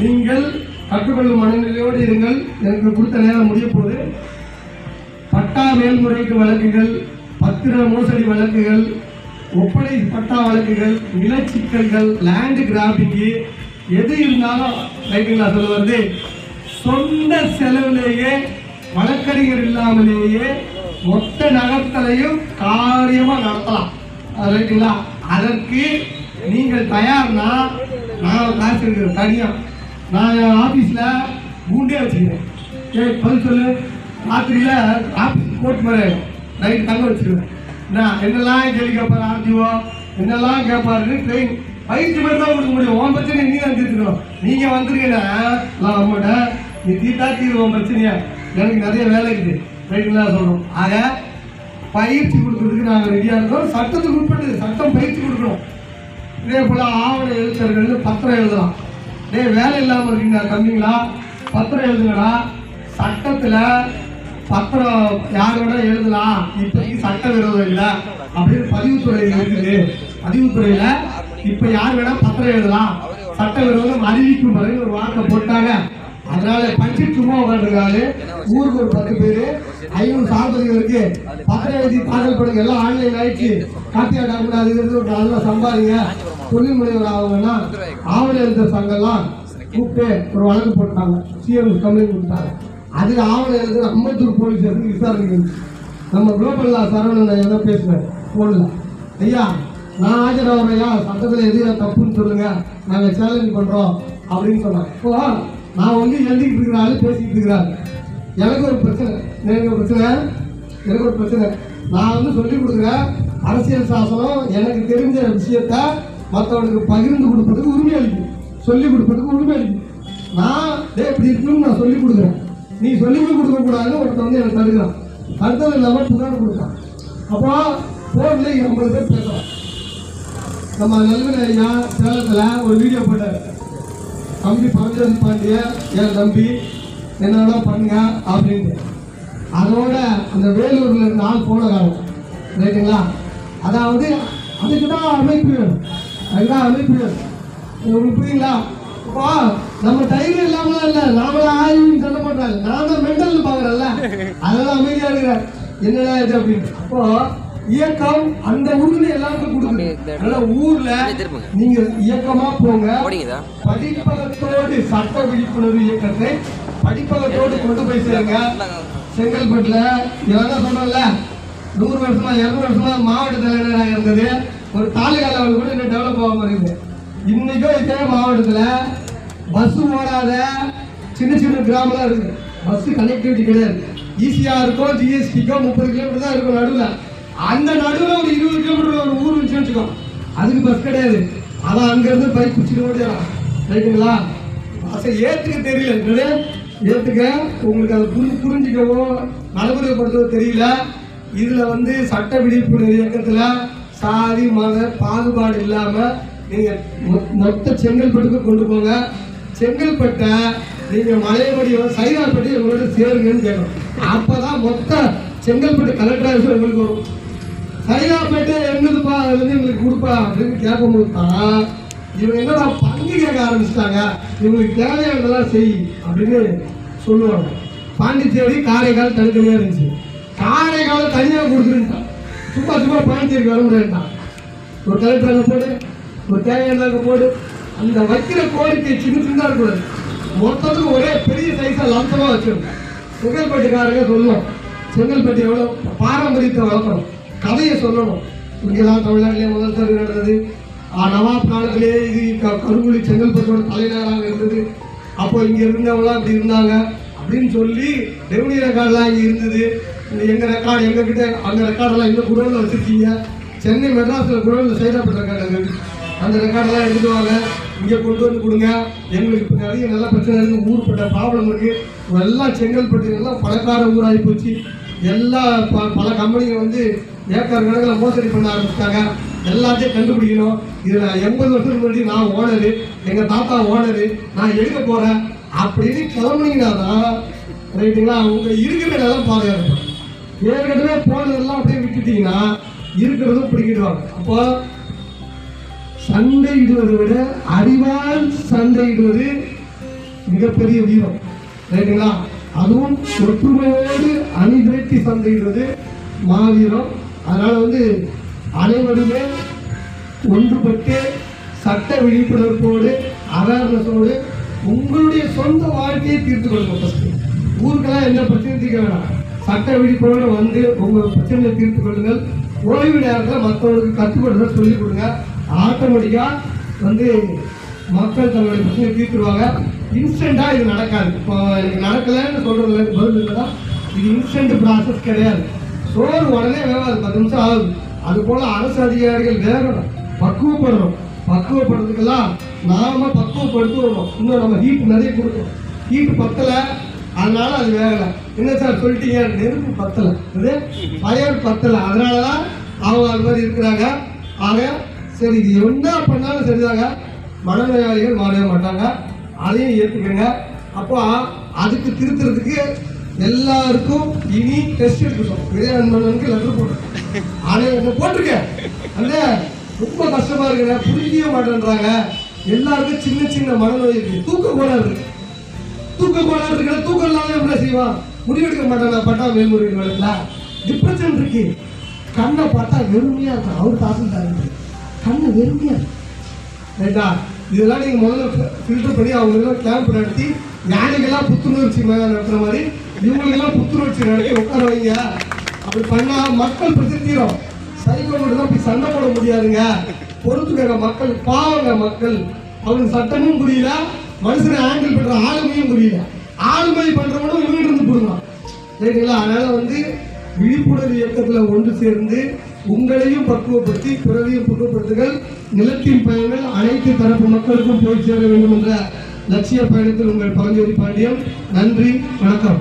நீங்கள் கற்றுக்கொள்ளும் மனநிலையோடு இருங்கள். எனக்கு கொடுத்த நேரம் முடிய போது பட்டா மேல்முறையீட்டு வழக்குகள் பத்திர மோசடி வழக்குகள் ஒப்படை பட்டா வழக்குகள் நிலச்சிக்கல்கள் லேண்டு கிராபிங்கு எது இருந்தாலும் ரைட்டுங்களா சொல்ல வந்து சொந்த செலவிலேயே வழக்கறிஞர் இல்லாமலேயே மொத்த நகர்த்தலையும் காரியமாக நடத்தலாம். ரைட்டுங்களா அதற்கு நீங்கள் தயார்னா நான் காசு இருக்கிறேன் தனியாக நான் என் ஆபீஸ்ல கூண்டே வச்சுக்கிறேன். ஏய் பதில் சொல்லு. ராத்திரியில ஆபீஸ் போட்டு போகிறேன் நைட் தங்க வச்சிருவேன் நான் என்னெல்லாம் கேள்வி கேட்பாரு ஆர்டிஓ என்னெல்லாம் கேட்பாருன்னு ட்ரெயின் பயிற்சி மாதிரி தான் கொடுக்க முடியும். உன் பிரச்சனை நீ தான் தீர்த்துக்கணும். நீங்க வந்துருக்கீங்கன்னா நான் நம்மகிட்ட நீ தீட்டா தீர்வு உன் பிரச்சனையா. எனக்கு நிறைய வேலை இருக்குது ரைட்டுங்களா சொல்லணும். ஆக பயிற்சி கொடுக்கறதுக்கு நாங்கள் ரெடியாக இருக்கோம். சட்டத்துக்கு உட்பட்டு சட்டம் பயிற்சி கொடுக்கணும். இதே போல் ஆவண எழுத்தர்கள் பத்திரம் எழுதலாம். டேய் வேலை இல்லாமல் இருக்கீங்க தம்பிங்களா? பத்திரம் எழுதுங்கடா. சட்டத்தில் பத்திரம் யார் எழுதலாம்? இப்போதைக்கு சட்ட விரோதம் இல்லை அப்படின்னு பதிவுத்துறை இருக்குது. பதிவுத்துறையில இப்போ யார் வேணா பத்திரம் எழுதலாம். சட்ட விரோதம் அறிவிக்கும் வரைக்கும் ஒரு வார்த்தை போட்டாங்க. அதனால பஞ்சு சும்மா உட்காந்துருக்காரு ஊருக்கு ஒரு பத்து பேரு. ஐநூறு சார்பதிகளுக்கு பத்திரம் எழுதி தாக்கல் பண்ணுங்க எல்லாம் ஆன்லைன் ஆயிடுச்சு. காப்பியா டாக்குமெண்ட் அது இருந்து ஒரு நல்லா சம்பாதிங்க. தொழில் முனைவர் ஆகுங்கன்னா ஆவணம் எழுத சங்கம்லாம் கூப்பிட்டு ஒரு வழக்கு போட்டாங்க. சிஎம் கம்ப்ளைண்ட் கொடுத்தாங்க. அதுக்கு ஆவணம் எழுத அம்பத்தூர் போலீஸ் ஸ்டேஷனுக்கு விசாரணை நம்ம குளோபல்லா சரவணன் ஐயா தான் பேசுனேன் ஃபோனில் ஐயா நான் ஆஜராகிறேன் ஐயா. சட்டத்தில் எது தப்புன்னு சொல்லுங்க. நாங்கள் சேலஞ்ச் பண்ணுறோம் அப்படின்னு சொன்னாங்க. இப்போ நான் வந்து எழுதிக்கிட்டு இருக்கிற ஆளு பேசிக்கிட்டு இருக்கிறாரு எனக்கு ஒரு பிரச்சனை. எனக்கு ஒரு பிரச்சனை. எனக்கு ஒரு பிரச்சனை. நான் வந்து சொல்லி கொடுக்குறேன் அரசியல் சாசனம் எனக்கு தெரிஞ்ச விஷயத்த மற்றவனுக்கு பகிர்ந்து கொடுப்பதுக்கு உரிமை அளிக்கும். சொல்லி கொடுப்பதுக்கு உரிமை அளிக்கும். நான் இப்படி இருக்கணும்னு நான் சொல்லி கொடுக்குறேன். நீ சொல்லி கொடுக்கக்கூடாதுன்னு ஒருத்தர் ஒருத்தன் வந்து எனக்கு தடுக்கிறான். அடுத்தது இல்லாமல் புகார் கொடுக்குறான். அப்போ ஃபோன்ல ஐம்பது பேர் பேசுகிறான் நம்ம நல்வன் ஐயா சேலத்தில் ஒரு வீடியோ போட்டார். தம்பி பரஞ்சோதி பாண்டிய என் தம்பி என்னடா பண்ணுங்க? அப்படின்னு அதோட அந்த வேலூர்ல நான் போன காலம். ரைட்டுங்களா? அதாவது அதுக்கு தான் அமைப்பு. வேணும் அதுதான் அமைப்பு. வேணும் உங்களுக்கு புரியுங்களா? அப்பா நம்ம தைரியம் இல்லாமலாம் இல்லை. நாமளே ஆயுன்னு சொல்ல மாட்டாங்க நான் தான் மெண்டல் பார்க்குறேன்ல. அதெல்லாம் அமைதியாக இருக்கிறேன் என்னடா இது அப்படின்னு. அப்போ இயக்கம் அந்த உறுதி எல்லாருக்கும் கொடுக்குது. அதனால ஊர்ல நீங்க இயக்கமா போங்க. படிப்பகத்தோடு சட்ட விழிப்புணர்வு இயக்கத்தை படிப்பகத்தோடு கொண்டு போய் சேருங்க. செங்கல்பட்டுல இதெல்லாம் சொன்னோம்ல நூறு வருஷமா இருநூறு வருஷமா மாவட்ட தலைவராக இருந்தது. ஒரு தாலுகா லெவல் கூட இன்னும் டெவலப் ஆகாம இருக்குது. இன்னைக்கும் இதே மாவட்டத்துல பஸ் ஓடாத சின்ன சின்ன கிராமம் இருக்குது பஸ் கனெக்டிவிட்டி கிடையாது. ஈசிஆருக்கோ ஜிஎஸ்டிக்கோ முப்பது கிலோமீட்டர் தான் இருக்கும் நடுவில். அந்த நடுவில் ஒரு இருபது கிலோமீட்டர் ஒரு ஊர் வச்சு வச்சுக்கோ. அதுக்கு பஸ் கிடையாது. அதான் அங்கிருந்து பைக் பிடிச்சிட்டு ஓடிடலாம் ரைட்டுங்களா ஏற்றுக்க ஏத்துக்க தெரியல. என்னது? ஏத்துக்க? உங்களுக்கு அதை புரி புரிஞ்சிக்கவோ நடைமுறைப்படுத்தவோ தெரியல. இதில் வந்து சட்ட விழிப்புணர்வு இயக்கத்தில் சாதி மத பாகுபாடு இல்லாமல் நீங்கள் மொ- மொத்த செங்கல்பட்டுக்கு கொண்டு போங்க. செங்கல்பட்டை நீங்கள் மலையபடி சைதாப்பட்டி உங்களோட சேருங்கன்னு கேட்கணும். அப்பதான் மொத்த செங்கல்பட்டு கலெக்டர் ஆஃபீஸ் உங்களுக்கு வரும். சைதாப்பேட்டை எங்களுதுப்பா அது வந்து எங்களுக்கு கொடுப்பா அப்படின்னு கேட்கும்போது தான் இவங்க என்னடா பங்கு கேட்க ஆரம்பிச்சிட்டாங்க. இவங்களுக்கு தேவையானதெல்லாம் செய் அப்படின்னு சொல்லுவாங்க. பாண்டிச்சேரி காரைக்கால் தனித்தனியாக இருந்துச்சு. காரைக்கால் தனியாக கொடுத்துருந்தான் சும்மா சும்மா பாண்டிச்சேரிக்கு வர முடியாதுட்டான் ஒரு கலெக்டர் அங்கே போடு ஒரு தேவையான போடு. அந்த வைக்கிற கோரிக்கை சின்ன சின்னதாக இருக்கக்கூடாது. மொத்தத்துக்கு ஒரே பெரிய சைஸாக லம்சமாக வச்சிருக்கோம் செங்கல்பட்டுக்காரங்க சொல்லுவோம் செங்கல்பட்டு எவ்வளோ பாரம்பரியத்தை வளர்க்கணும். கதையை சொல்லணும். இங்கெல்லாம் தமிழ்நாட்டிலே முதல் தடவை நடந்தது. ஆ, நவாப் காலத்திலே இது க- கருங்குழி செங்கல்பட்டோட தலைநகராக இருந்தது. அப்போ இங்கே இருந்தவங்களாம் இப்படி இருந்தாங்க. அப்படின்னு சொல்லி ரெவன்யூ ரெக்கார்டெலாம் இங்கே இருந்தது. எங்கள் ரெக்கார்டு எங்கள் கிட்ட அந்த ரெக்கார்டெல்லாம் இந்த குடோனில் வச்சுருக்கீங்க? சென்னை மெட்ராஸில் குடோனில் சைதாப்பட்ட ரெக்கார்டு அந்த ரெக்கார்டெல்லாம் எடுத்துவாங்க இங்கே கொண்டு வந்து கொடுங்க. எங்களுக்கு இப்போ நிறைய நல்ல பிரச்சனை இருக்குது ஊர்பட்ட ப்ராப்ளம் இருக்குது எல்லாம் செங்கல்பட்டு எல்லாம் பணக்கார ஊராகி போச்சு. எல்லா ப பல கம்பெனிகள் வந்து ஏக்கர் கணக்கில் மோசடி பண்ண ஆரம்பிச்சிட்டாங்க. எல்லாத்தையும் கண்டுபிடிக்கணும். இதில் எண்பது வருஷத்துக்கு முன்னாடி நான் ஓனரு எங்கள் தாத்தா ஓனரு நான் எடுக்க போகிறேன் அப்படின்னு கிளம்புனீங்கன்னா தான் ரைட்டுங்களா உங்க இருக்கிற நிலம் பாதுகாப்பு ஏற்கனவே போனதெல்லாம் அப்படியே விட்டுட்டீங்கன்னா இருக்கிறதும் பிடிக்கிடுவாங்க அப்போ சண்டையிடுவதை விட அறிவால் சண்டையிடுவது மிகப்பெரிய வீரம். ரைட்டுங்களா? அதுவும் ஒற்றுமையோடு அணிதிரட்டி சந்தைன்றது மாவீரம் அதனால் வந்து அனைவருமே ஒன்றுபட்டு சட்ட விழிப்புணர்வோடு அவேர்னஸோடு உங்களுடைய சொந்த வாழ்க்கையை தீர்த்து கொள்ளுங்க ஃபஸ்ட்டு ஊருக்கெல்லாம் என்ன பிரச்சனை தீர்க்க வேணாம் சட்ட விழிப்புணர்வு வந்து உங்கள் பிரச்சனையை தீர்த்து கொள்ளுங்கள். ஓய்வு நேரத்தில் மற்றவங்களுக்கு கற்றுக்கொடுக்க சொல்லிக் கொடுங்க. ஆட்டோமேட்டிக்காக வந்து மக்கள் தங்களுடைய பிரச்சனையை தீர்த்துருவாங்க. இன்ஸ்டண்ட்டாக இது நடக்காது. இப்போ எனக்கு நடக்கலைன்னு சொல்கிறது பதில் தான் இது இன்ஸ்டன்ட் ப்ராசஸ் கிடையாது. சோறு உடனே வேகாது பத்து நிமிஷம் ஆகுது. அது போல அரசு அதிகாரிகள் வேகணும். பக்குவப்படணும். பக்குவப்படுறதுக்கெல்லாம் நாம பக்குவப்படுத்துவோம் இன்னும் நம்ம ஹீட் நிறைய கொடுக்கணும். ஹீட் பத்தல. அதனால அது வேகல. என்ன சார் சொல்லிட்டீங்க? நெருப்பு பத்தல. இது ஃபயர் பத்தல. அதனாலதான் அவங்க அது மாதிரி இருக்கிறாங்க. ஆக சரி இது என்ன பண்ணாலும் சரிதாங்க. மனநோயாளிகள் மாறவே மாட்டாங்க. அதையும் ஏற்றுக்கங்க அப்போ அதுக்கு திருத்துறதுக்கு எல்லாருக்கும் இனி டெஸ்ட் எடுக்கணும் விஜயநந்தனுக்கு லெட்டர் போட்டு ஆனால் என்ன போட்டிருக்கேன் அந்த ரொம்ப கஷ்டமா இருக்கிற புரியவே மாட்டேன்றாங்க. எல்லாருக்கும் சின்ன சின்ன மனநோய் இருக்கு. தூக்க கோளாறு இருக்கு. தூக்க கோளாறு இருக்கிற தூக்கம் இல்லாம என்ன செய்வான்? முடிவெடுக்க மாட்டாங்க பட்டா மேல்முறையில் வழக்குல. டிப்ரெஷன் இருக்கு. கண்ணை பார்த்தா வெறுமையா இருக்கும் அவர் தாசில்தார் கண்ணு வெறுமையா ரைட்டா? இதெல்லாம் நீங்க முதல்ல ஃபில்டர் பண்ணி அவங்களுக்கெல்லாம் கேம்ப் நடத்தி ஞானிகள்லாம் புத்துணர்ச்சி மேல நடத்துற மாதிரி இவங்களுக்கெல்லாம் புத்துணர்ச்சி நடத்தி உட்கார வைங்க. அப்படி பண்ணா மக்கள் பிரச்சனை தீரும். மட்டும் தான் போய் சண்டை போட முடியாதுங்க. பொறுத்துக்கிற மக்கள் பாவங்க மக்கள். அவங்க சட்டமும் புரியல மனுஷனை ஹேண்டில் பண்ற ஆளுமையும் புரியல. ஆளுமை பண்றவனும் இவங்க இருந்து போடுவான் சரிங்களா? அதனால வந்து விழிப்புணர்வு இயக்கத்துல ஒன்று சேர்ந்து உங்களையும் பக்குவப்படுத்தி பிறரையும் பக்குவப்படுத்துங்கள் நிலத்தின் பயன்கள் அனைத்து தரப்பு மக்களுக்கும் போய் சேர வேண்டும் என்ற லட்சிய பயணத்தில் உங்கள் பரஞ்சோதி பாண்டியன் நன்றி வணக்கம்.